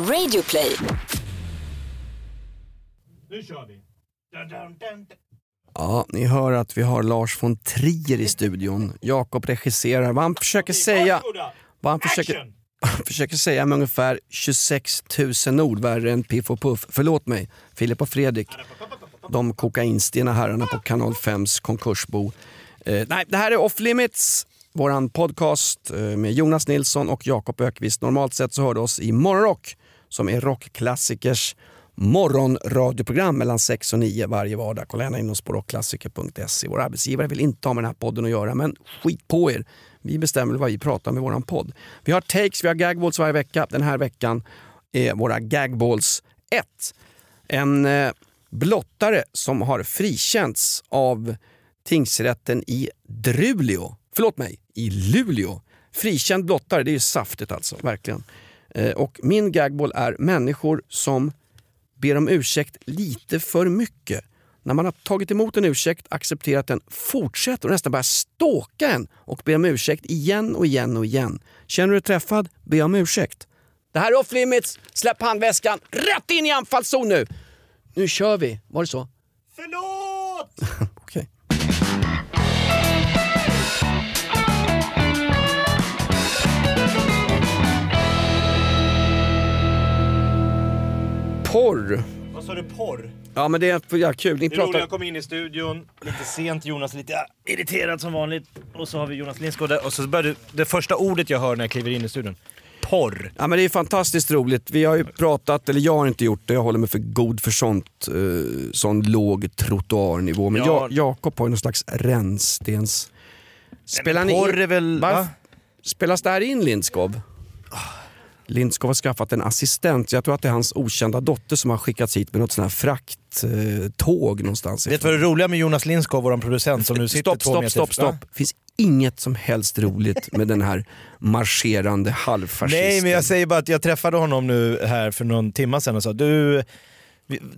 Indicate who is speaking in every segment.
Speaker 1: Radioplay.
Speaker 2: Nu kör vi. Dun, dun, dun.
Speaker 3: Ja, ni hör att vi har Lars von Trier i studion. Jakob regisserar. Vad han försöker säga, vad han försöker, han försöker säga med ungefär 26 000 ord värre än Piff och Puff. Förlåt mig, Filip och Fredrik. De kokainstinna herrarna på Kanal 5s konkursbo. Eh, nej, det här är Off Limits, våran podcast eh, med Jonas Nilsson och Jakob Ökvist. Normalt sett så hör du oss i Morgonrock som är rockklassikers morgonradioprogram mellan 6 och 9 varje vardag. Kolla gärna in oss på rockklassiker.se. Vår arbetsgivare vill inte ha med den här podden att göra, men skit på er. Vi bestämmer vad vi pratar med våran podd. Vi har takes, vi har gagballs varje vecka. Den här veckan är våra gagballs 1. En eh, blottare som har frikänts av tingsrätten i Drulio. Förlåt mig, i Luleå. Frikänd blottare, det är ju saftigt alltså, verkligen. Eh, och min gagball är människor som ber om ursäkt lite för mycket. När man har tagit emot en ursäkt, accepterat den, fortsätter och nästan börjar ståka en och ber om ursäkt igen och igen och igen. Känner du dig träffad? Be om ursäkt. Det här är off limits. Släpp handväskan rätt in i anfallszon nu. Nu kör vi. Var det så?
Speaker 2: Förlåt!
Speaker 3: Okej. Porr.
Speaker 2: Vad sa du? Porr?
Speaker 3: Ja men det är för jävla kul. Ni
Speaker 2: Det
Speaker 3: pratar...
Speaker 2: jag kom in i studion lite sent, Jonas lite irriterad som vanligt. Och så har vi Jonas Lindskog där och så började det första ordet jag hör när jag kliver in i studion. Porr.
Speaker 3: Ja men det är fantastiskt roligt. Vi har ju pratat, eller jag har inte gjort det, jag håller mig för god för sånt, eh, sån låg trottoarnivå. Men
Speaker 2: Ja.
Speaker 3: ja. Jakob har ju någon slags rännstens... Spelar ni
Speaker 2: porr
Speaker 3: in-
Speaker 2: är väl... Va?
Speaker 3: Spelas det här in Lindskov? Lindskov har skaffat en assistent. Jag tror att det är hans okända dotter som har skickats hit med något sånt här frakttåg tåg någonstans.
Speaker 2: Vet du vad det roliga med Jonas Lindskog, vår producent som nu sitter
Speaker 3: Stopp,
Speaker 2: två
Speaker 3: stopp,
Speaker 2: meter...
Speaker 3: stopp, stopp. Det finns inget som helst roligt med den här marscherande halvfascisten.
Speaker 2: Nej men jag säger bara att jag träffade honom nu här för någon timma sedan och sa du,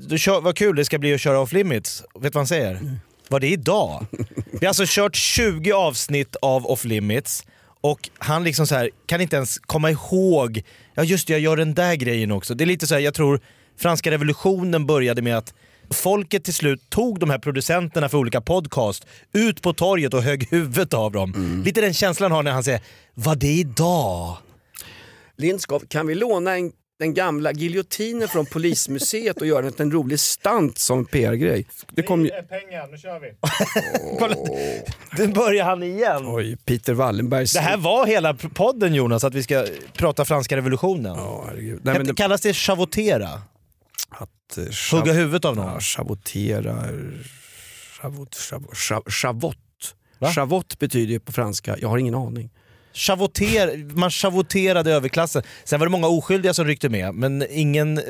Speaker 2: du kör, vad kul det ska bli att köra off limits. Vet du vad han säger? Vad det är idag? Vi har alltså kört 20 avsnitt av off limits och han liksom så här kan inte ens komma ihåg, ja just det jag gör den där grejen också. Det är lite så här, jag tror franska revolutionen började med att folket till slut tog de här producenterna för olika podcast ut på torget och högg huvudet av dem. Lite den känslan har när han säger “Vad det är idag?”
Speaker 3: Lindskov, kan vi låna en, den gamla giljotinen från polismuseet och göra en rolig stunt som PR-grej? Det kom ju...
Speaker 2: pengar, nu kör vi. Kolla, nu börjar han igen.
Speaker 3: Oj, Peter Wallenbergs...
Speaker 2: Det här var hela podden Jonas, att vi ska prata franska revolutionen.
Speaker 3: Ja, herregud. Nej, men det,
Speaker 2: Kallas det chavotera?
Speaker 3: att, eh,
Speaker 2: Hugga
Speaker 3: chav-
Speaker 2: huvudet av någon?
Speaker 3: Ja, chavotera... Chavot, chavot, chav- chavot.
Speaker 2: Va?
Speaker 3: Chavot betyder ju på franska, jag har ingen aning.
Speaker 2: Chavoter, man chavoterade överklassen. Sen var det många oskyldiga som ryckte med, men ingen eh,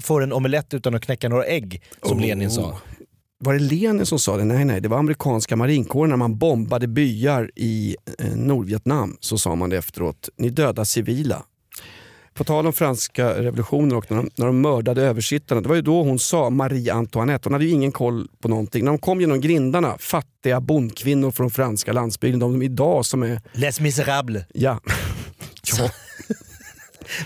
Speaker 2: får en omelett utan att knäcka några ägg, som
Speaker 3: Oh.
Speaker 2: Lenin sa.
Speaker 3: Var det Lenin som sa det? Nej, nej, det var amerikanska marinkåren när man bombade byar i eh, Nordvietnam. Så sa man det efteråt. Ni dödar civila. På tal om franska revolutionen och när de, när de mördade översittarna. Det var ju då hon sa, Marie Antoinette, hon hade ju ingen koll på någonting. När de kom genom grindarna, fattiga bondkvinnor från franska landsbygden, de idag som är,
Speaker 2: Les Misérables,
Speaker 3: ja, ja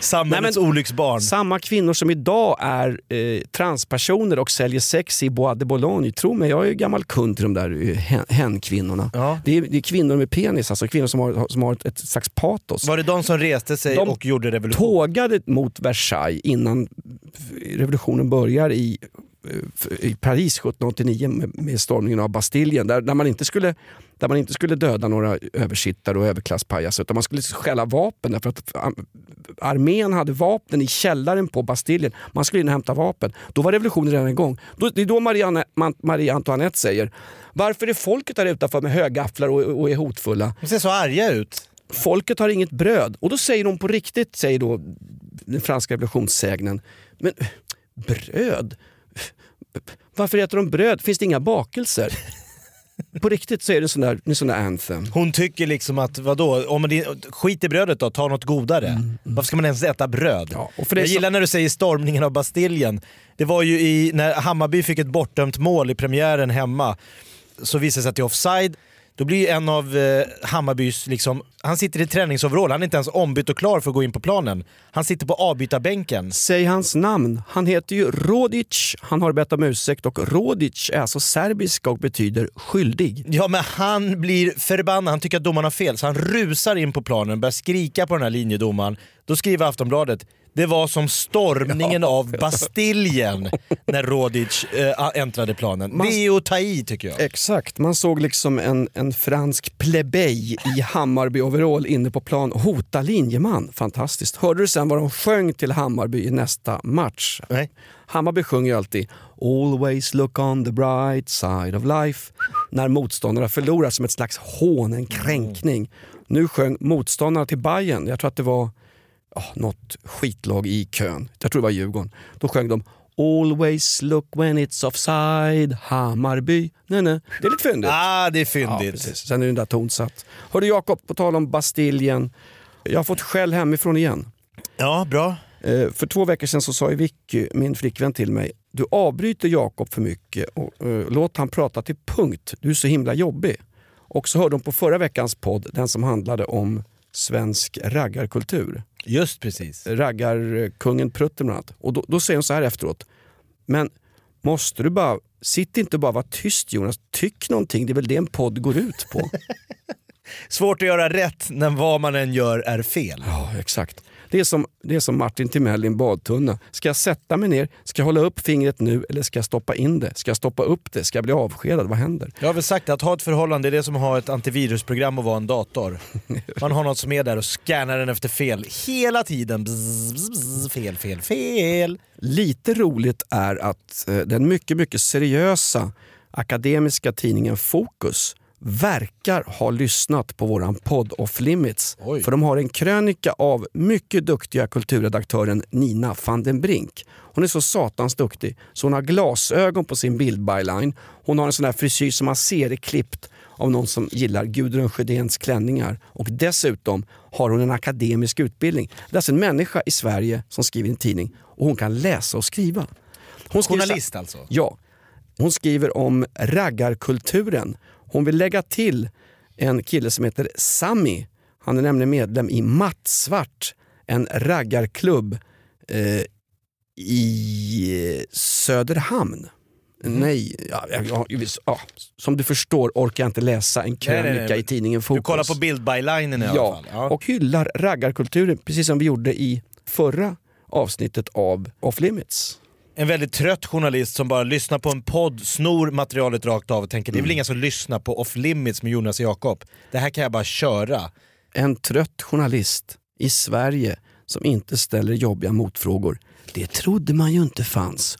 Speaker 2: samhällets
Speaker 3: Nej, men-
Speaker 2: olycksbarn.
Speaker 3: Samma kvinnor som idag är eh, transpersoner och säljer sex i Bois de Boulogne. Tro mig, jag är ju gammal kund till de där eh, hen- hen-kvinnorna.
Speaker 2: Ja.
Speaker 3: Det, är, det är kvinnor med penis, alltså kvinnor som har, som har ett, ett slags patos.
Speaker 2: Var det de som reste sig
Speaker 3: De
Speaker 2: och gjorde revolution?
Speaker 3: Tågade mot Versailles innan revolutionen börjar i, i Paris 1789 med, med stormningen av Bastiljen. Där, där, man inte skulle, där man inte skulle döda några översittare och överklasspajaser utan man skulle stjäla vapen därför att am- armén hade vapen i källaren på Bastiljen. Man skulle in och hämta vapen. Då var revolutionen redan igång. Då, det är då Marianne, Marie Antoinette säger varför är folket där utanför med högafflar och, och är hotfulla?
Speaker 2: De ser så arga ut.
Speaker 3: folket har inget bröd. Och då säger de på riktigt, säger då den franska revolutionssägnen, men bröd? Varför äter de bröd? Finns det inga bakelser? På riktigt så är det en sån där, en sån där anthem.
Speaker 2: Hon tycker liksom att, vadå, om det, skit i brödet då, ta något godare. Varför ska man ens äta bröd?
Speaker 3: Ja, och för det
Speaker 2: Jag
Speaker 3: som-
Speaker 2: gillar när du säger stormningen av Bastiljen. Det var ju i, när Hammarby fick ett bortdömt mål i premiären hemma, så visade det sig att det är offside. Då blir en av eh, Hammarbys liksom Han sitter i träningsoverall, han är inte ens ombytt och klar för att gå in på planen. Han sitter på avbytarbänken.
Speaker 3: Säg hans namn. Han heter ju Rodic. Han har bett om ursäkt och Rodic är alltså serbiska och betyder skyldig.
Speaker 2: Ja men han blir förbannad, han tycker att domaren har fel så han rusar in på planen, börjar skrika på den här linjedomaren. Då skriver Aftonbladet det var som stormningen av Bastiljen när Rodic äh, äntrade planen.
Speaker 3: Man-
Speaker 2: Det är att ta i tycker jag.
Speaker 3: Exakt, man såg liksom en, en fransk plebej i Hammarby-overall inne på plan hota linjeman. Fantastiskt. Hörde du sen vad de sjöng till Hammarby i nästa match?
Speaker 2: Nej.
Speaker 3: Hammarby sjunger ju alltid “Always look on the bright side of life” när motståndarna förlorar som ett slags hån, en kränkning. Nu sjöng motståndarna till Bayern. jag tror att det var ja, något skitlag i kön, jag tror det var Djurgården. Då sjöng de “Always look when it's offside, Hammarby”. Nej, nej. Det är lite fyndigt.
Speaker 2: Ah, det är
Speaker 3: Ja,
Speaker 2: fyndigt.
Speaker 3: precis. Sen är den där tonsatt. Hörru Jakob, på tal om Bastiljen. Jag har fått skäll hemifrån igen.
Speaker 2: Ja, bra.
Speaker 3: Eh, För två veckor sedan så sa ju Vicky, min flickvän till mig, du avbryter Jakob för mycket och eh, låt han prata till punkt. Du är så himla jobbig. Och så hörde hon på förra veckans podd, den som handlade om svensk raggarkultur.
Speaker 2: Just precis.
Speaker 3: Raggarkungen Prutten bland annat. Och då, då säger hon så här efteråt. Men måste du bara, sitt inte bara och var tyst Jonas, tyck någonting, det är väl det en podd går ut på.
Speaker 2: Svårt att göra rätt när vad man än gör är fel.
Speaker 3: Ja, exakt. Det är, som, det är som Martin Timell i en badtunna. Ska jag sätta mig ner? Ska jag hålla upp fingret nu eller ska jag stoppa in det? Ska jag stoppa upp det? Ska jag bli avskedad? Vad händer?
Speaker 2: Jag har väl sagt att ha ett förhållande är det som att ha ett antivirusprogram och vara en dator. Man har något som är där och scannar den efter fel hela tiden. Bzz, bzz, bzz, fel, fel, fel.
Speaker 3: Lite roligt är att eh, den mycket, mycket seriösa akademiska tidningen Fokus verkar ha lyssnat på våran podd Off Limits.
Speaker 2: Oj.
Speaker 3: För de har en krönika av mycket duktiga kulturredaktören Nina van den Brink. Hon är så satans duktig så hon har glasögon på sin bildbyline. Hon har en sån där frisyr som man ser är klippt av någon som gillar Gudrun Sjödéns klänningar. Och dessutom har hon en akademisk utbildning. Det är alltså en människa i Sverige som skriver i en tidning och hon kan läsa och skriva. Hon skriver
Speaker 2: Journalist alltså.
Speaker 3: Ja. Hon skriver om raggarkulturen. Hon vill lägga till en kille som heter Sami. Han är nämligen medlem i Mattsvart, en raggarklubb eh, i Söderhamn. Nej, ja, ja, ja, som du förstår orkar jag inte läsa en
Speaker 2: nej,
Speaker 3: krönika
Speaker 2: nej.
Speaker 3: i tidningen Fokus.
Speaker 2: Du kollar på bildbylinen i alla fall. Ja.
Speaker 3: och hyllar raggarkulturen precis som vi gjorde i förra avsnittet av Off Limits.
Speaker 2: En väldigt trött journalist som bara lyssnar på en podd, snor materialet rakt av och tänker det är väl inga som lyssnar på Off Limits med Jonas och Jakob. Det här kan jag bara köra.
Speaker 3: En trött journalist i Sverige som inte ställer jobbiga motfrågor. Det trodde man ju inte fanns.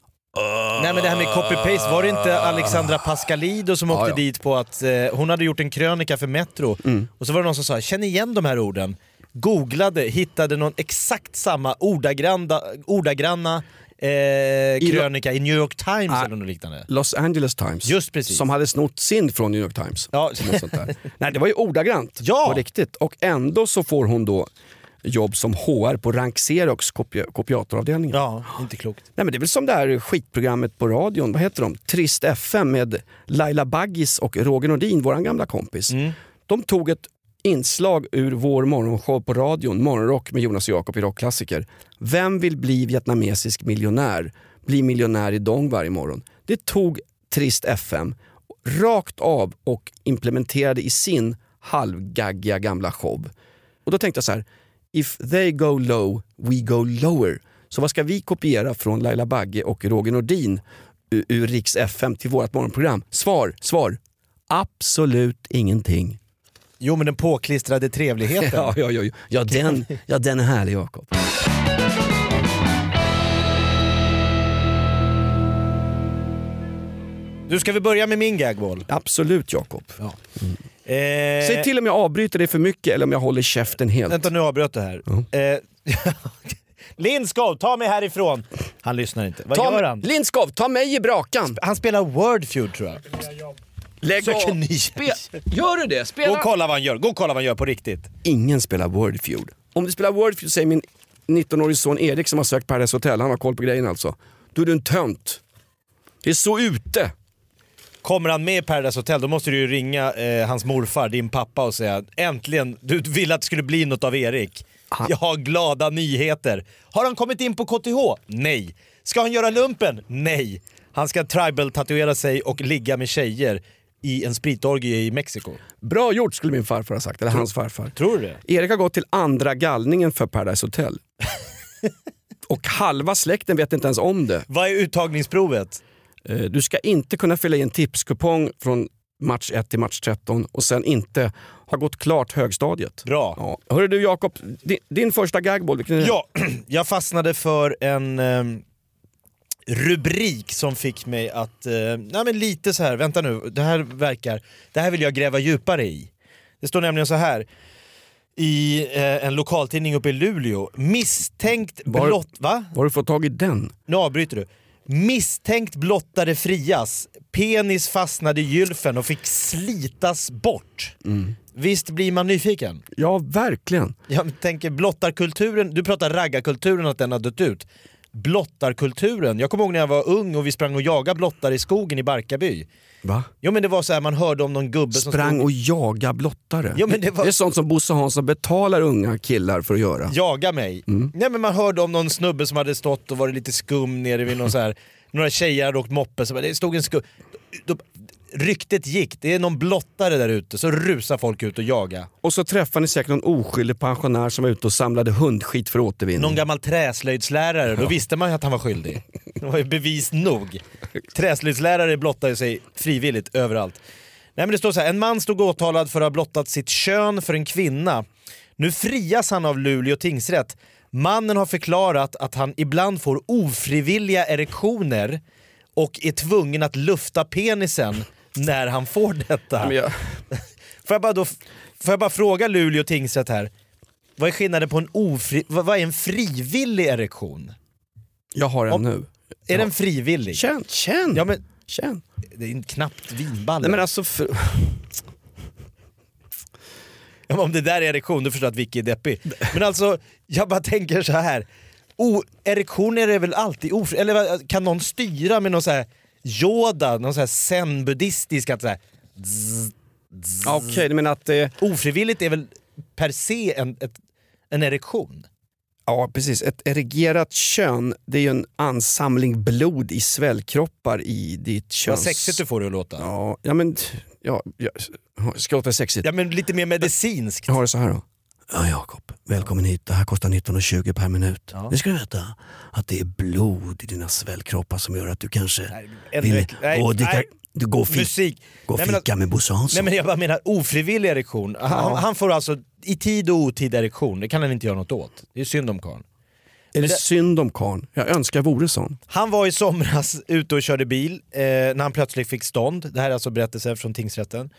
Speaker 2: Nej men det här med copy-paste, var det inte Alexandra Pascalido som åkte
Speaker 3: ja.
Speaker 2: dit på att eh, hon hade gjort en krönika för Metro och så var det någon som sa “känn igen de här orden” googlade, hittade någon exakt samma ordagranna, ordagranna eh, krönika i New York Times
Speaker 3: Ah.
Speaker 2: eller något liknande.
Speaker 3: Los Angeles Times.
Speaker 2: Just precis.
Speaker 3: Som hade snott sin från New York Times.
Speaker 2: Ja.
Speaker 3: Nej, det var ju ordagrant
Speaker 2: Ja.
Speaker 3: på riktigt. Och ändå så får hon då jobb som HR på Rank Xerox kopi- kopiatoravdelningen.
Speaker 2: Ja, inte klokt.
Speaker 3: Nej, men det är väl som det här skitprogrammet på radion, vad heter de? Trist FM med Laila Baggis och Roger Nordin, våran gamla kompis. De tog ett inslag ur vår morgonshow på radion, Morgonrock med Jonas och Jakob i Rockklassiker. Vem vill bli vietnamesisk miljonär? Bli miljonär i Dong varje morgon. Det tog Trist FM rakt av och implementerade i sin halvgaggiga gamla show. Och då tänkte jag så här, if they go low, we go lower. Så vad ska vi kopiera från Laila Bagge och Roger Nordin ur, ur Riks FM till vårt morgonprogram? Svar, svar. Absolut ingenting.
Speaker 2: Jo men den påklistrade trevligheten.
Speaker 3: Ja, ja, ja, ja, den, ja den är härlig Jakob.
Speaker 2: Du, ska vi börja med min gagwall?
Speaker 3: Absolut Jakob.
Speaker 2: Eh,
Speaker 3: Säg till om jag avbryter dig för mycket eller om jag håller käften helt.
Speaker 2: Vänta nu avbröt det här. Eh, Lindskov, ta mig härifrån! Han lyssnar inte. Vad
Speaker 3: Ta,
Speaker 2: gör han?
Speaker 3: Lindskov, ta mig i brakan!
Speaker 2: Han spelar Wordfeud tror jag.
Speaker 3: Lägg
Speaker 2: Söker
Speaker 3: av. Spe- Gör du det?
Speaker 2: Gå och
Speaker 3: Spela...
Speaker 2: kolla vad han gör, gå och kolla vad han gör på riktigt.
Speaker 3: Ingen spelar Wordfeud. Om du spelar Wordfeud, säger min 19-årige son Erik som har sökt Paradise Hotel, han har koll på grejen alltså. Då är du en tönt. Det är så ute.
Speaker 2: Kommer han med i Paradise Hotel då måste du ju ringa eh, hans morfar, din pappa och säga äntligen, du ville att det skulle bli något av Erik. Jag har glada nyheter. Har han kommit in på KTH? Nej. Ska han göra lumpen? Nej. Han ska tribal-tatuera sig och ligga med tjejer i en spritorgie i Mexiko.
Speaker 3: Bra gjort skulle min farfar ha sagt, eller hans farfar.
Speaker 2: Tror du det?
Speaker 3: Erik har gått till andra gallningen för Paradise Hotel. och halva släkten vet inte ens om det.
Speaker 2: Vad är uttagningsprovet?
Speaker 3: Eh, Du ska inte kunna fylla i en tipskupong från match 1 till match 13 och sen inte ha gått klart högstadiet.
Speaker 2: Bra.
Speaker 3: Ja. Hörru du Jakob, din, din första gagball, vilken är det?
Speaker 2: Ja, jag fastnade för en ehm, rubrik som fick mig att, eh, nej men lite så här, vänta nu, det här verkar, det här vill jag gräva djupare i. Det står nämligen så här i eh, en lokaltidning uppe i Luleå. Misstänkt
Speaker 3: Var-
Speaker 2: blott... Va?
Speaker 3: Var du fått tag i den?
Speaker 2: Nu avbryter du. Misstänkt blottare frias. Penis fastnade i gylfen och fick slitas bort. Visst blir man nyfiken?
Speaker 3: Ja, verkligen.
Speaker 2: Jag tänker blottarkulturen, du pratar raggarkulturen att den har dött ut. Blottarkulturen, jag kommer ihåg när jag var ung och vi sprang och jagade blottar i skogen i Barkarby.
Speaker 3: Va?
Speaker 2: Jo men det var så här, man hörde om någon gubbe som
Speaker 3: Sprang och jaga blottare.
Speaker 2: Ja, men det var-
Speaker 3: är sånt som Bosse Hansson betalar unga killar för att göra.
Speaker 2: jaga mig. Nej men man hörde om någon snubbe som hade stått och varit lite skum nere vid någon så här, några tjejer hade åkt moppe, så bara, det stod en skum... Då, ryktet gick, det är någon blottare där ute, så rusar folk ut och jaga.
Speaker 3: Och så träffar ni säkert någon oskyldig pensionär som var ute och samlade hundskit för återvinning.
Speaker 2: Någon gammal träslöjdslärare, då visste man ju att han var skyldig. Det var ju bevis nog. Träslöjdslärare blottar sig frivilligt överallt. Nej men det står så här, en man stod åtalad för att ha blottat sitt kön för en kvinna. Nu frias han av Luleå tingsrätt. Mannen har förklarat att han ibland får ofrivilliga erektioner och är tvungen att lufta penisen när han får detta.
Speaker 3: Men jag,
Speaker 2: Får jag bara, då, får jag bara fråga Luleå tingsrätt här, vad är skillnaden på en ofri... Vad, är en frivillig erektion?
Speaker 3: jag har en
Speaker 2: Om-
Speaker 3: nu.
Speaker 2: Är den frivillig?
Speaker 3: Känn, känn!
Speaker 2: Ja men
Speaker 3: känn.
Speaker 2: det är en knappt vinballe.
Speaker 3: Nej, men alltså, för,
Speaker 2: Ja, Om det där är erektion, då förstår jag att Vicky är deppig. Men alltså, jag bara tänker så här. O, erektioner är väl alltid ofri... Eller kan någon styra med någon så här yoda, någon så här zen-buddhistisk, att så här,
Speaker 3: ja, okej, men att det...
Speaker 2: ofrivilligt är väl per se en, ett, en erektion?
Speaker 3: Ja, precis. Ett erigerat kön, det är ju en ansamling blod i svällkroppar i ditt
Speaker 2: Vad
Speaker 3: köns...
Speaker 2: sexigt du får det att låta.
Speaker 3: Ja, ja men... Ja, ja, ska låta sexigt?
Speaker 2: Ja men lite mer medicinskt.
Speaker 3: Jag har det så här då. Ja Jakob, välkommen hit. Det här kostar 19,20 per minut.
Speaker 2: Ja.
Speaker 3: Nu ska du veta att det är blod i dina svällkroppar som gör att du kanske
Speaker 2: ännu
Speaker 3: vill.
Speaker 2: Nej,
Speaker 3: och dricka,
Speaker 2: nej.
Speaker 3: du går fika,
Speaker 2: Musik.
Speaker 3: gå
Speaker 2: Nej, men
Speaker 3: fika med Bosse Hansson.
Speaker 2: Nej men jag bara menar ofrivillig erektion. Han, han får alltså i tid och otid erektion, det kan han inte göra något åt. Det är synd om karln.
Speaker 3: är det,
Speaker 2: det-
Speaker 3: synd om karln? Jag önskar jag vore sån.
Speaker 2: Han var i somras ute och körde bil eh, när han plötsligt fick stånd. Det här är alltså berättelser från tingsrätten.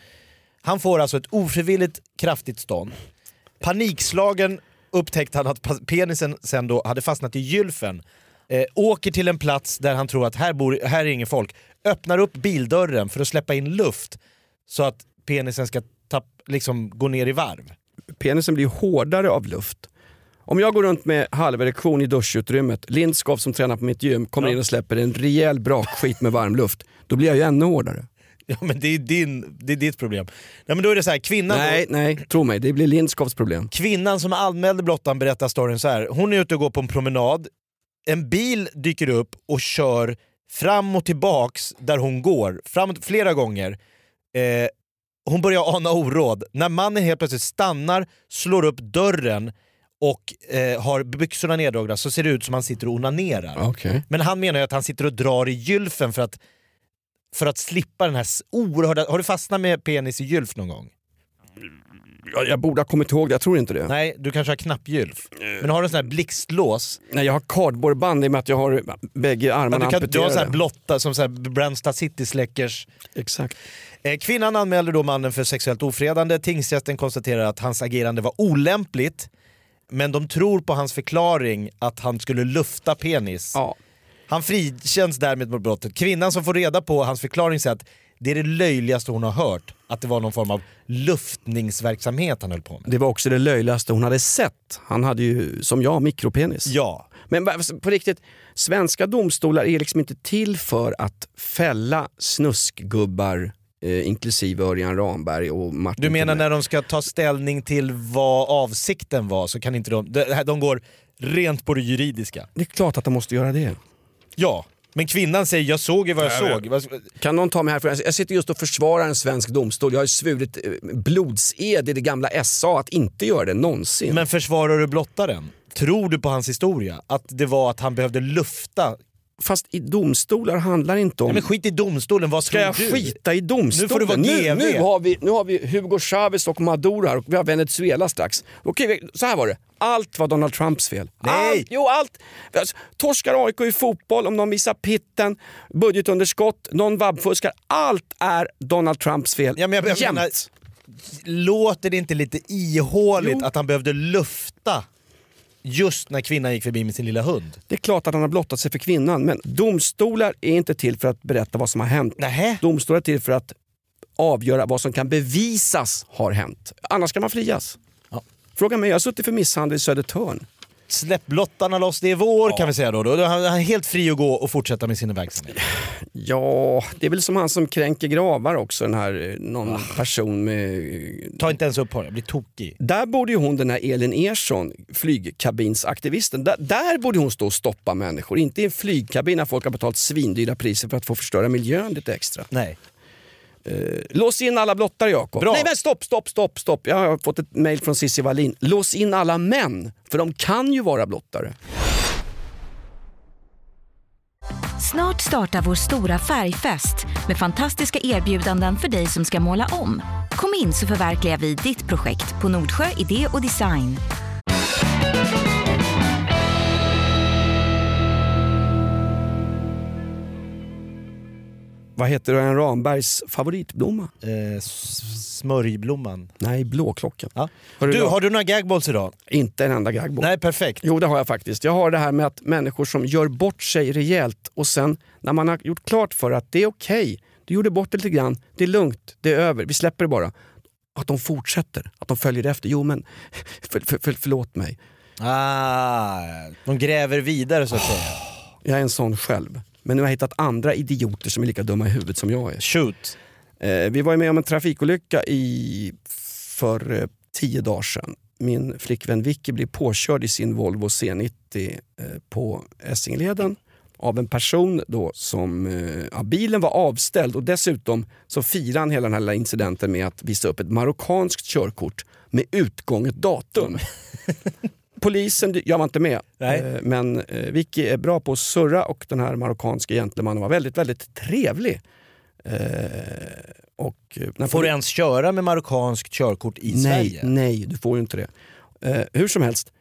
Speaker 2: Han får alltså ett ofrivilligt kraftigt stånd. Panikslagen upptäckte han att penisen sen då hade fastnat i gylfen. Eh, åker till en plats där han tror att här, bor, här är inget folk. Öppnar upp bildörren för att släppa in luft så att penisen ska tapp, liksom gå ner i varv.
Speaker 3: Penisen blir hårdare av luft. Om jag går runt med halverektion i duschutrymmet, Lindskov som tränar på mitt gym kommer
Speaker 2: Ja.
Speaker 3: in och släpper en rejäl brakskit med varmluft, då blir jag ju ännu hårdare.
Speaker 2: Ja men det är, din, det är ditt problem. Nej, men då är det så här, kvinnan
Speaker 3: Nej, nej, tro mig, det blir Lindskovs problem.
Speaker 2: Kvinnan som anmälde blottan berättar storyn så här. Hon är ute och går på en promenad. En bil dyker upp och kör fram och tillbaks där hon går, fram flera gånger. Eh, hon börjar ana oråd. När mannen helt plötsligt stannar, slår upp dörren och eh, har byxorna neddragna så ser det ut som han sitter och onanerar.
Speaker 3: Okej.
Speaker 2: Men han menar ju att han sitter och drar i gylfen för att, för att slippa den här oerhörda... Har du fastnat med penis i gylf någon gång?
Speaker 3: Jag, jag borde ha kommit ihåg det, jag tror inte det.
Speaker 2: Nej, du kanske har knappgylf. Men har du en sån här blixtlås?
Speaker 3: Nej, jag har cardboardband i och med att jag har bägge
Speaker 2: Ja,
Speaker 3: armarna
Speaker 2: du, kan, du har sån här blotta som så här Brandsta City släckers.
Speaker 3: Exakt.
Speaker 2: Eh, kvinnan anmälde då mannen för sexuellt ofredande. Tingsrätten konstaterar att hans agerande var olämpligt. Men de tror på hans förklaring att han skulle lufta penis.
Speaker 3: Ja.
Speaker 2: Han frikänns därmed mot brottet. Kvinnan som får reda på hans förklaring säger att det är det löjligaste hon har hört. Att det var någon form av luftningsverksamhet han höll på med.
Speaker 3: Det var också det löjligaste hon hade sett. Han hade ju, som jag, mikropenis.
Speaker 2: Ja,
Speaker 3: Men på riktigt, svenska domstolar är liksom inte till för att fälla snuskgubbar eh, inklusive Örjan Ramberg och Martin
Speaker 2: Du menar när de ska ta ställning till vad avsikten var så kan inte de... De, de går rent på det juridiska.
Speaker 3: Det är klart att de måste göra det.
Speaker 2: Ja, men kvinnan säger jag såg ju vad jag såg. Vad-
Speaker 3: Kan någon ta mig härifrån? Jag sitter just och försvarar en svensk domstol. Jag har ju svurit eh, blodsed i det gamla SA att inte göra det någonsin.
Speaker 2: Men försvarar du blottaren? Tror du på hans historia? Att det var att han behövde lufta?
Speaker 3: Fast i domstolar handlar inte om...
Speaker 2: Ja, men skit i domstolen, vad
Speaker 3: Ska jag
Speaker 2: du?
Speaker 3: skita i domstolen?
Speaker 2: Nu får du vara
Speaker 3: nu, nu, har vi, nu har vi Hugo Chavez och Maduro här och vi har Venezuela strax. Okej, så här var det. Allt var Donald Trumps fel.
Speaker 2: Nej.
Speaker 3: Allt, jo, allt. Alltså, torskar AIK i fotboll, om de visar pitten, budgetunderskott, någon vabbfuskar. Allt är Donald Trumps fel.
Speaker 2: Ja, men jag- jag
Speaker 3: Jämt.
Speaker 2: menar- Låter det inte lite ihåligt
Speaker 3: Jo.
Speaker 2: att han behövde lufta just när kvinnan gick förbi med sin lilla hund?
Speaker 3: Det är klart att han har blottat sig för kvinnan, men domstolar är inte till för att berätta vad som har hänt.
Speaker 2: Nähä?
Speaker 3: Domstolar är till för att avgöra vad som kan bevisas har hänt. Annars kan man frias.
Speaker 2: Ja.
Speaker 3: Fråga mig, jag har suttit för misshandel i Södertörn.
Speaker 2: Släpp blottarna loss, det är vår kan vi säga då. då. är han helt fri att gå och fortsätta med sin verksamhet.
Speaker 3: Ja, det är väl som han som kränker gravar också, den här eh, någon person med...
Speaker 2: Ta inte ens upp honom, jag blir tokig.
Speaker 3: Där borde ju hon, den här Elin Ersson, flygkabinsaktivisten, där, där borde hon stå och stoppa människor. Inte i en flygkabin när folk har betalat svindyra priser för att få förstöra miljön lite extra.
Speaker 2: Nej.
Speaker 3: Lås in alla blottare Jakob. Nej men stopp, stopp, stopp, stopp. Jag har fått ett mail från Cissi Wallin. Lås in alla män, för de kan ju vara blottare.
Speaker 1: Snart startar vår stora färgfest med fantastiska erbjudanden för dig som ska måla om. Kom in så förverkligar vi ditt projekt på Nordsjö Idé och Design.
Speaker 3: Vad heter Örjan Rambergs favoritblomma?
Speaker 2: Eh, smörjblomman.
Speaker 3: Nej, blåklockan.
Speaker 2: Ja.
Speaker 3: Hörru,
Speaker 2: Du,
Speaker 3: jag-
Speaker 2: har du några gagballs idag?
Speaker 3: Inte en enda gagball.
Speaker 2: Nej, perfekt.
Speaker 3: Jo, det har jag faktiskt. Jag har det här med att människor som gör bort sig rejält och sen när man har gjort klart för att det är okej, du gjorde bort det lite grann, det är lugnt, det är över, vi släpper det bara. Att de fortsätter, att de följer efter. Jo men, för, för, för, förlåt mig.
Speaker 2: Ah, de gräver vidare så att säga.
Speaker 3: Jag är en sån själv. Men nu har jag hittat andra idioter som är lika dumma i huvudet som jag är.
Speaker 2: Shoot.
Speaker 3: Eh, vi var med om en trafikolycka i, för eh, tio dagar sedan. Min flickvän Vicky blev påkörd i sin Volvo C90 eh, på Essingeleden av en person då som, eh, ja, bilen var avställd och dessutom så firade han hela den här incidenten med att visa upp ett marockanskt körkort med utgånget datum. Polisen, jag var inte med,
Speaker 2: Nej.
Speaker 3: eh, men eh, Vicky är bra på att surra och den här marockanska gentlemannen var väldigt, väldigt trevlig. Eh, och eh,
Speaker 2: Får du ens köra med marockanskt körkort i
Speaker 3: nej,
Speaker 2: Sverige?
Speaker 3: Nej, du får ju inte det. Eh, hur som helst,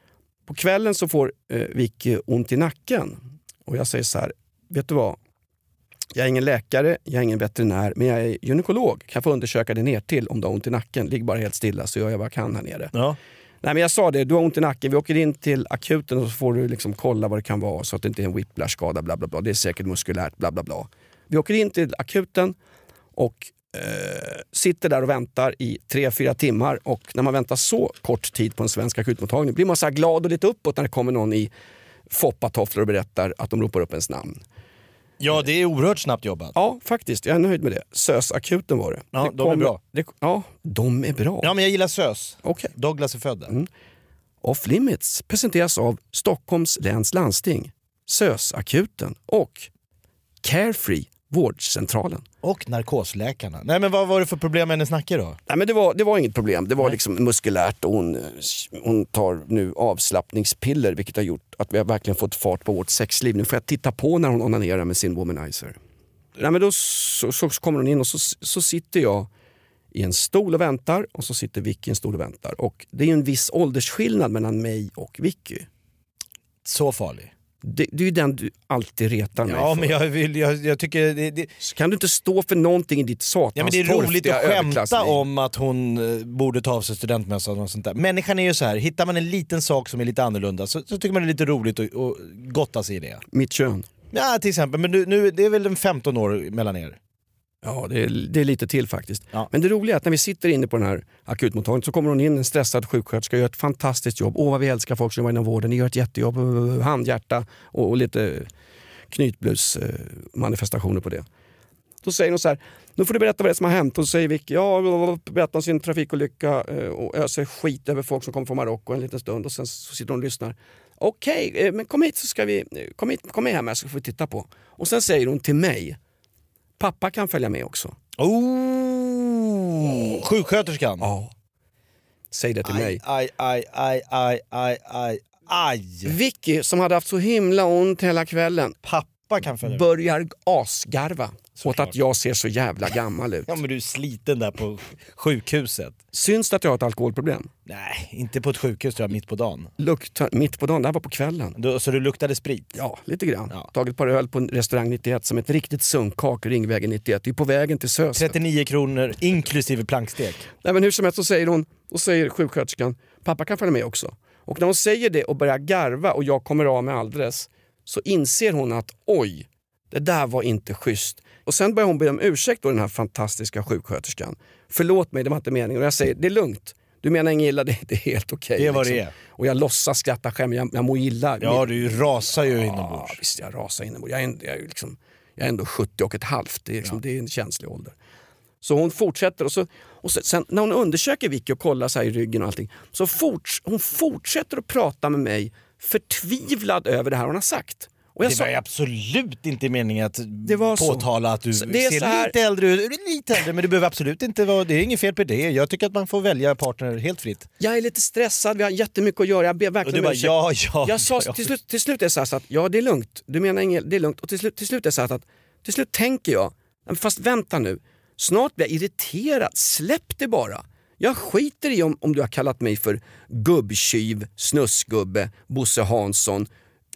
Speaker 3: på kvällen så får eh, Vicky ont i nacken. Och jag säger så här, vet du vad? Jag är ingen läkare, jag är ingen veterinär, men jag är gynekolog. Kan jag få undersöka dig ner till om du har ont i nacken? Ligg bara helt stilla så gör jag vad jag kan här nere.
Speaker 2: Ja.
Speaker 3: Nej men jag sa det, du har ont i nacken, vi åker in till akuten och så får du liksom kolla vad det kan vara så att det inte är en whiplash-skada, bla bla bla. Det är säkert muskulärt, bla bla bla. Vi åker in till akuten och eh, sitter där och väntar i tre fyra timmar och när man väntar så kort tid på en svensk akutmottagning blir man så här glad och lite uppåt när det kommer någon i foppatofflor och berättar att de ropar upp ens namn
Speaker 2: ja, det är oerhört snabbt jobbat.
Speaker 3: Ja, faktiskt. Jag är nöjd med det. SÖS-akuten var det.
Speaker 2: Ja,
Speaker 3: det
Speaker 2: de är bra.
Speaker 3: Det, ja, de är bra.
Speaker 2: Ja, men jag gillar SÖS.
Speaker 3: Okej.
Speaker 2: Douglas är född där.
Speaker 3: Mm. Off Limits presenteras av Stockholms läns landsting, SÖS-akuten och Carefree, vårdcentralen.
Speaker 2: Och narkosläkarna. Nej men vad var det för problem med hennes nacke då?
Speaker 3: Nej, men det, var, det var inget problem, det var liksom muskulärt och hon, hon tar nu avslappningspiller vilket har gjort att vi har verkligen fått fart på vårt sexliv. Nu får jag titta på när hon onanerar med sin womanizer. Nej, men då så, så, kommer hon in och så, så sitter jag i en stol och väntar och så sitter Vicky i en stol och väntar. Och det är en viss åldersskillnad mellan mig och Vicky.
Speaker 2: Så farlig.
Speaker 3: Det, det är ju den du alltid retar mig
Speaker 2: Ja
Speaker 3: för.
Speaker 2: men jag, vill, jag, jag tycker det, det,
Speaker 3: Kan du inte stå för någonting i ditt satans
Speaker 2: ja, men det är roligt att skämta om att hon eh, borde ta av sig studentmössan och sånt där. Människan är ju så här. hittar man en liten sak som är lite annorlunda så, så tycker man det är lite roligt att gotta sig i det.
Speaker 3: Mitt kön.
Speaker 2: Ja till exempel, men nu, nu, det är väl en 15 år mellan er?
Speaker 3: Ja, det är, det är lite till faktiskt.
Speaker 2: Ja.
Speaker 3: Men det roliga är att när vi sitter inne på den här akutmottagningen så kommer hon in, en stressad sjuksköterska, gör ett fantastiskt jobb. Åh vad vi älskar folk som jobbar inom vården, ni gör ett jättejobb. Handhjärta och, och lite knytblusmanifestationer på det. Då säger hon så här, nu får du berätta vad det är som har hänt. Och så säger Vicky, ja, berättar om sin trafikolycka eh, och öser skit över folk som kommer från Marocko en liten stund. Och sen så sitter hon och lyssnar. Okej, eh, men kom hit så ska vi, eh, kom, hit, kom med här så får vi titta på. Och sen säger hon till mig, pappa kan följa med också.
Speaker 2: Oh, sjuksköterskan.
Speaker 3: Ja. Säg det till
Speaker 2: Aj,
Speaker 3: mig.
Speaker 2: aj, aj, aj, aj, aj, aj, aj.
Speaker 3: Vicky som hade haft så himla ont hela kvällen
Speaker 2: Pappa kan följa med.
Speaker 3: börjar asgarva åt
Speaker 2: Såklart.
Speaker 3: att jag ser så jävla gammal ut.
Speaker 2: Ja men du är sliten där på sjukhuset.
Speaker 3: Syns det att jag har ett alkoholproblem?
Speaker 2: Nej, inte på ett sjukhus tror jag, mitt på dagen.
Speaker 3: Luktar mitt på dagen, det här var på kvällen.
Speaker 2: Då, så du luktade sprit?
Speaker 3: Ja, lite grann.
Speaker 2: Ja.
Speaker 3: Tagit ett par öl på restaurang 91 som ett riktigt sunkak, Ringvägen 91. Vi är på vägen till Sös.
Speaker 2: 39 kronor inklusive plankstek.
Speaker 3: Nej, men hur som helst så säger hon, och säger sjuksköterskan, pappa kan följa med också. Och när hon säger det och börjar garva och jag kommer av mig alldeles, så inser hon att oj, det där var inte schysst. Och sen börjar hon be om ursäkt då den här fantastiska sjuksköterskan. Förlåt mig, det var inte meningen. Och jag säger, det är lugnt. Du menar inget illa, det, det är helt okej.
Speaker 2: Det är vad det är.
Speaker 3: Och jag låtsas skratta skämt, jag, jag mår illa.
Speaker 2: Ja, du rasar ju
Speaker 3: Ja,
Speaker 2: inombords.
Speaker 3: visst, jag rasar inombords. Jag är, ändå- jag, är liksom, jag är ändå 70 och ett halvt. Det är, liksom, det är en känslig ålder. Så hon fortsätter och, så, och så, sen när hon undersöker Vicky och kollar så i ryggen och allting. Så forts, hon fortsätter att prata med mig förtvivlad över det här hon har sagt. Och jag
Speaker 2: Det
Speaker 3: sa,
Speaker 2: var ju absolut inte meningen att
Speaker 3: var så.
Speaker 2: påtala att du
Speaker 3: Så
Speaker 2: ser
Speaker 3: så här-
Speaker 2: lite äldre ut. Lite äldre, men det behöver absolut inte vara... Det är inget fel på det. Jag tycker att man får välja partner helt fritt.
Speaker 3: jag är lite stressad, vi har jättemycket att göra. Jag ber
Speaker 2: Och
Speaker 3: verkligen
Speaker 2: du
Speaker 3: om
Speaker 2: bara ja, ja.
Speaker 3: Jag sa,
Speaker 2: ja.
Speaker 3: till, slut, till slut är så, här så att ja det är lugnt, du menar inget, det är lugnt. Och till slut, till slut är det så här att till slut tänker jag, "Men fast vänta nu, snart blir jag irriterad, släpp det bara. Jag skiter i om, om du har kallat mig för gubbtjuv, snusgubbe, Bosse Hansson,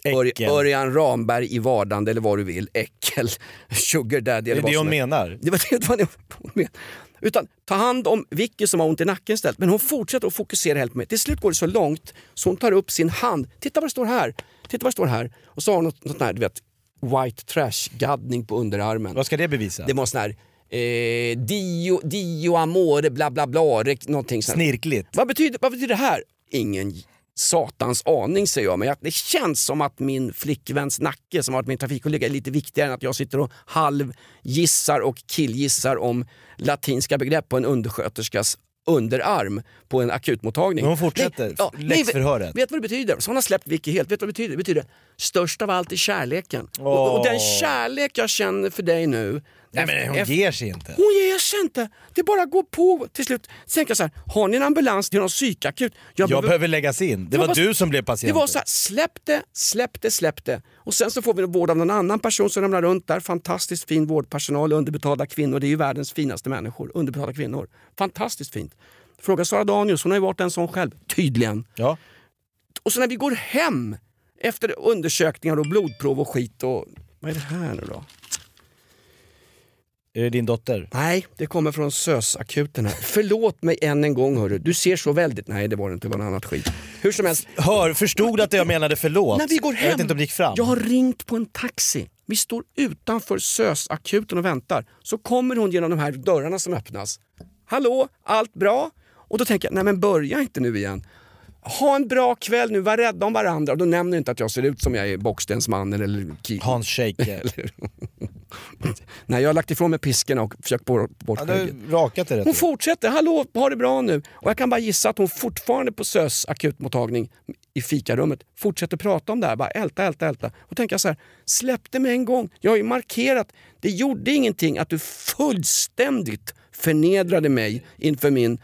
Speaker 2: Äckel.
Speaker 3: Örjan Ramberg i vardande eller vad du vill, äckel, sugar daddy
Speaker 2: Det
Speaker 3: eller
Speaker 2: är
Speaker 3: vad
Speaker 2: det
Speaker 3: som
Speaker 2: hon
Speaker 3: helst.
Speaker 2: menar.
Speaker 3: Det var det var det hon menade. Utan ta hand om Vicky som har ont i nacken istället. Men hon fortsätter att fokusera helt på mig. Till slut går det så långt så hon tar upp sin hand. Titta vad det står här. Titta vad det står här. Och så har hon något, något där, du vet, white trash-gaddning på underarmen.
Speaker 2: Vad ska det bevisa?
Speaker 3: Det var sån här eh, Dio, Dio amore bla bla bla. Någonting sånt.
Speaker 2: Snirkligt.
Speaker 3: Vad betyder, vad betyder det här? Ingen satans aning säger jag, men det känns som att min flickväns nacke som varit min trafikolycka är lite viktigare än att jag sitter och halvgissar och killgissar om latinska begrepp på en undersköterskas underarm på en akutmottagning.
Speaker 2: Men hon fortsätter.
Speaker 3: Nej, ja, nej,
Speaker 2: Läxförhöret.
Speaker 3: vet, vet vad det betyder? Så hon har släppt Vicky helt. Vet vad det betyder? Det betyder störst av allt är kärleken. Och, och den kärlek jag känner för dig nu
Speaker 2: Nej men hon ger sig inte.
Speaker 3: hon ger sig inte. Det bara går på till slut. Sen jag så här, har ni en ambulans till någon psykakut?
Speaker 2: Jag
Speaker 3: behöver-
Speaker 2: behöver läggas in. Det
Speaker 3: var
Speaker 2: var du som blev
Speaker 3: det
Speaker 2: patient.
Speaker 3: var så här, släpp det, släpp det, släpp det. Och sen så får vi vård av någon annan person som ramlar runt där. Fantastiskt fin vårdpersonal, underbetalda kvinnor. Det är ju världens finaste människor, underbetalda kvinnor. Fantastiskt fint. Fråga Sara Danius, hon har ju varit en sån själv, tydligen.
Speaker 2: Ja.
Speaker 3: Och så när vi går hem efter undersökningar och blodprov och skit och... Vad är det här nu då?
Speaker 2: Är det din dotter?
Speaker 3: Nej, det kommer från SÖS-akuten här. Förlåt mig än en gång hörru. Du ser så väldigt... Nej det var det inte, det var något annat skit. Hur som helst,
Speaker 2: Hör, förstod du att jag menade förlåt?
Speaker 3: när vi går hem.
Speaker 2: Jag vet inte om det gick fram.
Speaker 3: Jag har ringt på en taxi. Vi står utanför SÖS-akuten och väntar. Så kommer hon genom de här dörrarna som öppnas. Hallå, allt bra? Och då tänker jag, nej men börja inte nu igen. Ha en bra kväll nu, var rädda om varandra. Och då nämner jag inte att jag ser ut som jag är Bockstensmannen eller Ki-
Speaker 2: Hans Scheike.
Speaker 3: Nej, jag har lagt ifrån mig piskorna och försökt få bort
Speaker 2: Ja, du
Speaker 3: skägget.
Speaker 2: rakat det.
Speaker 3: Hon fortsätter, hallå, ha det bra nu. Och jag kan bara gissa att hon fortfarande på SÖS akutmottagning i fikarummet fortsätter prata om det här. Bara älta, älta, älta. Och tänka så här, släpp det med en gång. Jag har ju markerat, det gjorde ingenting att du fullständigt förnedrade mig inför min,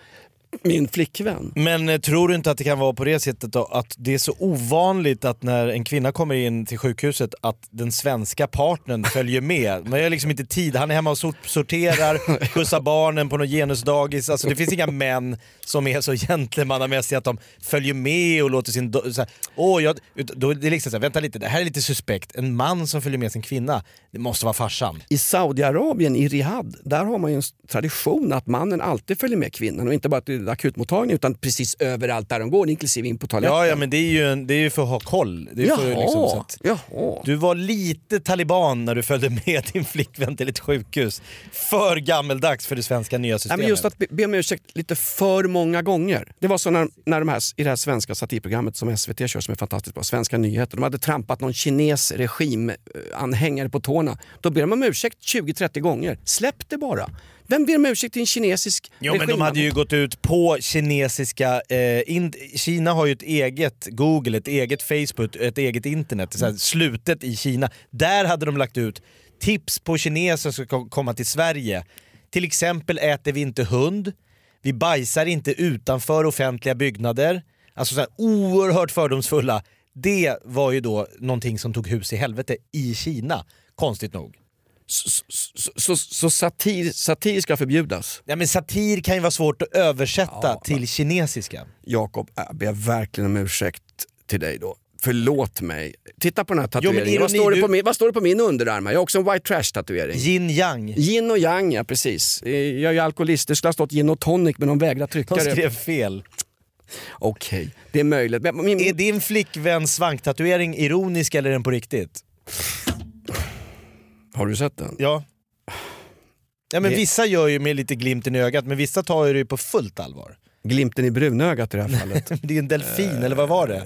Speaker 3: min flickvän.
Speaker 2: Men eh, tror du inte att det kan vara på det sättet då, att det är så ovanligt att när en kvinna kommer in till sjukhuset att den svenska partnern följer med? Man har liksom inte tid, han är hemma och sort- sorterar, skjutsar barnen på något genusdagis. Alltså det finns inga män som är så gentlemannamässiga att de följer med och låter sin... Så här, Åh, jag, då är det liksom så här, vänta lite, det här är lite suspekt. En man som följer med sin kvinna, det måste vara farsan.
Speaker 3: I Saudiarabien, i Riyadh, där har man ju en tradition att mannen alltid följer med kvinnan och inte bara att akutmottagningen utan precis överallt där de går, inklusive in på toaletten.
Speaker 2: Ja, ja men det är ju, en, det är ju för att ha koll. Det är
Speaker 3: Jaha,
Speaker 2: för, liksom, så att,
Speaker 3: jaha.
Speaker 2: du var lite taliban när du följde med din flickvän till ett sjukhus. För gammeldags för det svenska nya
Speaker 3: Nej,
Speaker 2: systemet.
Speaker 3: men just att be, be om ursäkt lite för många gånger. Det var så när, när de här, i det här svenska satirprogrammet som SVT kör som är fantastiskt bra, Svenska nyheter, de hade trampat någon kines regimanhängare på tårna. Då ber de om ursäkt 20-30 gånger. Släpp det bara. Vem ber om ursäkt till en kinesisk
Speaker 2: Jo men de hade ju gått ut på kinesiska... Eh, in, Kina har ju ett eget Google, ett eget Facebook, ett eget internet. Så här, slutet i Kina. Där hade de lagt ut tips på kineser som ska ko- komma till Sverige. Till exempel äter vi inte hund, vi bajsar inte utanför offentliga byggnader. Alltså så här, oerhört fördomsfulla. Det var ju då någonting som tog hus i helvete i Kina, konstigt nog.
Speaker 3: Så, så, så, satir, satir ska förbjudas?
Speaker 2: Ja, men satir kan ju vara svårt att översätta till kinesiska.
Speaker 3: Jakob, jag ber verkligen om ursäkt till dig då. Förlåt mig. Titta på den här
Speaker 2: Jo,
Speaker 3: tatueringen. vad,
Speaker 2: ironi,
Speaker 3: står det
Speaker 2: du-
Speaker 3: på min, vad står det på min underarm? Jag har också en white trash tatuering.
Speaker 2: Yin yang.
Speaker 3: Yin och yang, ja precis. Eh, Jag är ju alkoholist, det skulle ha stått gin och tonic men de vägrar trycka
Speaker 2: De
Speaker 3: det.
Speaker 2: skrev fel.
Speaker 3: Okej, det är möjligt. Men min,
Speaker 2: Är din flickväns svanktatuering ironisk eller är den på riktigt?
Speaker 3: Har du sett den?
Speaker 2: Ja. Ja men
Speaker 3: Det-
Speaker 2: vissa gör ju med lite glimten i ögat men vissa tar ju det på fullt allvar.
Speaker 3: Glimten i brunögat i det här fallet.
Speaker 2: Det är en delfin eller vad var det?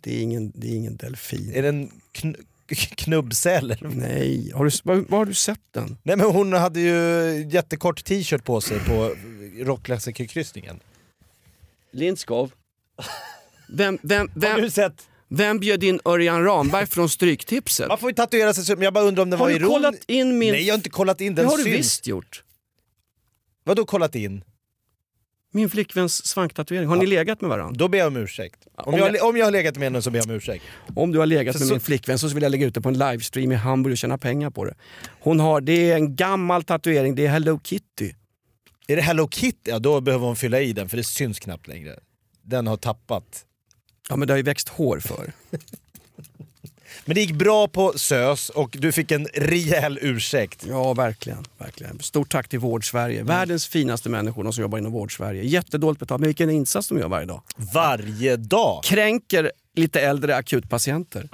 Speaker 3: det, är ingen, det är ingen delfin.
Speaker 2: Är det en kn knubbsäl? eller?
Speaker 3: Nej, har du, var, var har du sett den?
Speaker 2: Nej men hon hade ju jättekort t-shirt på sig på rockklassikerkryssningen.
Speaker 3: Lindskov. Vem, vem,
Speaker 2: Har
Speaker 3: vem,
Speaker 2: du sett?
Speaker 3: Vem bjöd in Örjan Ramberg från Stryktipset?
Speaker 2: Man får ju tatuera sig men jag bara undrar om det
Speaker 3: Har
Speaker 2: var
Speaker 3: du
Speaker 2: ironiskt.
Speaker 3: kollat in min...
Speaker 2: Nej jag har inte kollat in,
Speaker 3: det
Speaker 2: den
Speaker 3: har du
Speaker 2: syns.
Speaker 3: visst gjort.
Speaker 2: Vadå kollat in?
Speaker 3: Min flickväns svanktatuering. Har ni legat med varandra?
Speaker 2: Då ber jag om ursäkt. Om,
Speaker 3: om
Speaker 2: jag,
Speaker 3: jag-
Speaker 2: om jag har legat med henne så ber jag om ursäkt.
Speaker 3: Om du har legat
Speaker 2: Så-
Speaker 3: med
Speaker 2: så-
Speaker 3: min flickvän så vill jag lägga ut det på en livestream i Hamburg och tjäna pengar på det. Hon har, det är en gammal tatuering, det är Hello Kitty.
Speaker 2: Är det Hello Kitty? Ja då behöver hon fylla i den för det syns knappt längre. Den har tappat.
Speaker 3: Ja men det har ju växt hår för.
Speaker 2: Men det gick bra på SÖS och du fick en rejäl ursäkt.
Speaker 3: Ja verkligen. verkligen. Stort tack till Vård-Sverige. Världens finaste människor de som jobbar inom Vård-Sverige. Jättedåligt betalt men vilken insats de gör varje dag.
Speaker 2: Varje dag!
Speaker 3: Kränker lite äldre akutpatienter.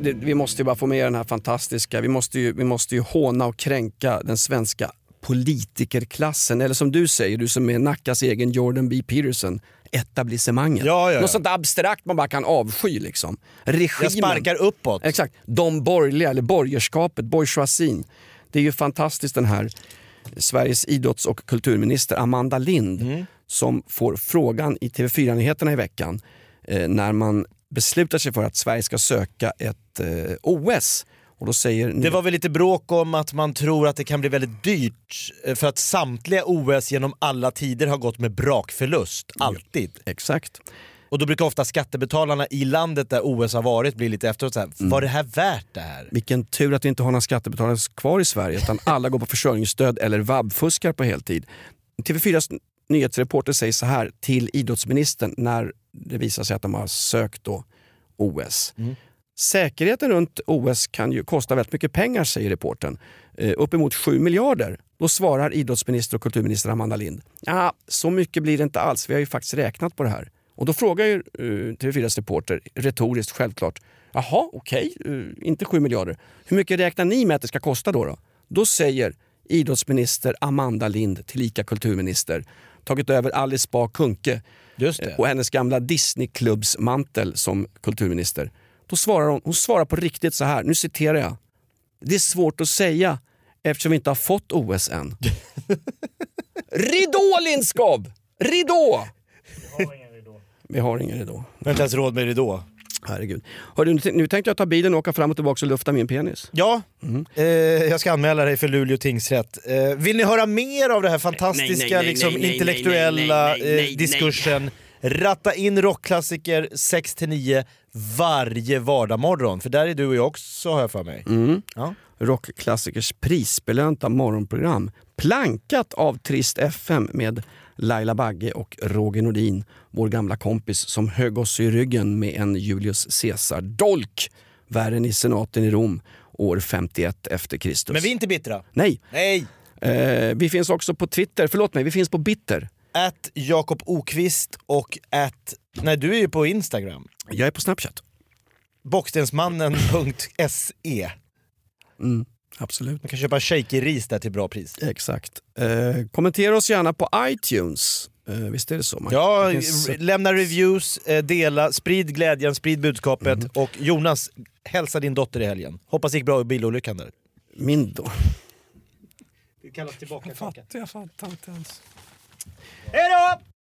Speaker 3: Vi måste ju bara få med den här fantastiska, vi måste, ju, vi måste ju håna och kränka den svenska politikerklassen. Eller som du säger, du som är Nackas egen Jordan B. Peterson, etablissemanget.
Speaker 2: Ja, ja, ja.
Speaker 3: Något sånt abstrakt man bara kan avsky liksom. Regimen.
Speaker 2: Jag sparkar uppåt.
Speaker 3: Exakt. De borgerliga, eller borgerskapet, bourgeoisien. Det är ju fantastiskt den här Sveriges idrotts och kulturminister Amanda Lind som får frågan i TV4-nyheterna i veckan eh, när man beslutar sig för att Sverige ska söka ett eh, OS. Och då säger
Speaker 2: Det var väl lite bråk om att man tror att det kan bli väldigt dyrt eh, för att samtliga OS genom alla tider har gått med brakförlust. Alltid.
Speaker 3: Exakt.
Speaker 2: Och då brukar ofta skattebetalarna i landet där OS har varit bli lite efteråt såhär, var det här värt det här?
Speaker 3: Vilken tur att vi inte har några skattebetalare kvar i Sverige utan alla går på försörjningsstöd eller vab-fuskar på heltid. TV4s nyhetsreporter säger så här till idrottsministern när det visar sig att de har sökt då OS. Säkerheten runt OS kan ju kosta väldigt mycket pengar säger reporten. Eh, uppemot 7 miljarder. Då svarar idrottsminister och kulturminister Amanda Lind. Ja, så mycket blir det inte alls. Vi har ju faktiskt räknat på det här. Och då frågar ju uh, TV4s reporter, retoriskt självklart, jaha okej, eh, inte 7 miljarder. Hur mycket räknar ni med att det ska kosta då? Då, då säger idrottsminister Amanda Lind, tillika kulturminister, tagit över Alice Bah Kuhnke eh, och hennes gamla Disneyklubbsmantel som kulturminister. Då svarar hon, hon svarar på riktigt så här, nu citerar jag. Det är svårt att säga eftersom vi inte har fått OS än. ridå Lindskov! Ridå! Vi har ingen ridå.
Speaker 2: Jag har inte ens råd med ridå.
Speaker 3: Herregud. Hörru, nu, nu tänkte jag ta bilen och åka fram och tillbaka och lufta min penis.
Speaker 2: Ja,
Speaker 3: Mm.
Speaker 2: eh, jag ska anmäla dig för Luleå tingsrätt. Eh, vill ni höra mer av det här fantastiska liksom, intellektuella diskursen? Ratta in rockklassiker 6-9 varje vardagsmorgon. För där är du och jag också har jag för mig.
Speaker 3: Mm.
Speaker 2: Ja.
Speaker 3: Rockklassikers prisbelönta morgonprogram. Plankat av Trist FM med Laila Bagge och Roger Nordin, vår gamla kompis som högg oss i ryggen med en Julius Caesar-dolk. värre i senaten i Rom år 51 efter Kristus.
Speaker 2: Men vi är inte bittra.
Speaker 3: Nej,
Speaker 2: Nej!
Speaker 3: eh, vi finns också på Twitter, förlåt mig, vi finns på Bitter.
Speaker 2: Att Jakob Okvist och att... Nej, du är ju på Instagram.
Speaker 3: Jag är på Snapchat.
Speaker 2: Bockstensmannen.se.
Speaker 3: Mm, absolut.
Speaker 2: Man kan köpa shaky ris där till bra pris.
Speaker 3: Exakt. Eh, kommentera oss gärna på iTunes. Eh, visst är det så? Man,
Speaker 2: Ja,
Speaker 3: man kan
Speaker 2: lämna reviews, eh, dela, sprid glädjen, sprid budskapet.
Speaker 3: Mm.
Speaker 2: Och Jonas, hälsa din dotter i helgen. Hoppas det gick bra i bilolyckan där.
Speaker 3: Min då.
Speaker 2: Det kallas tillbaka
Speaker 3: Jag fattar inte ens.
Speaker 2: Hej då!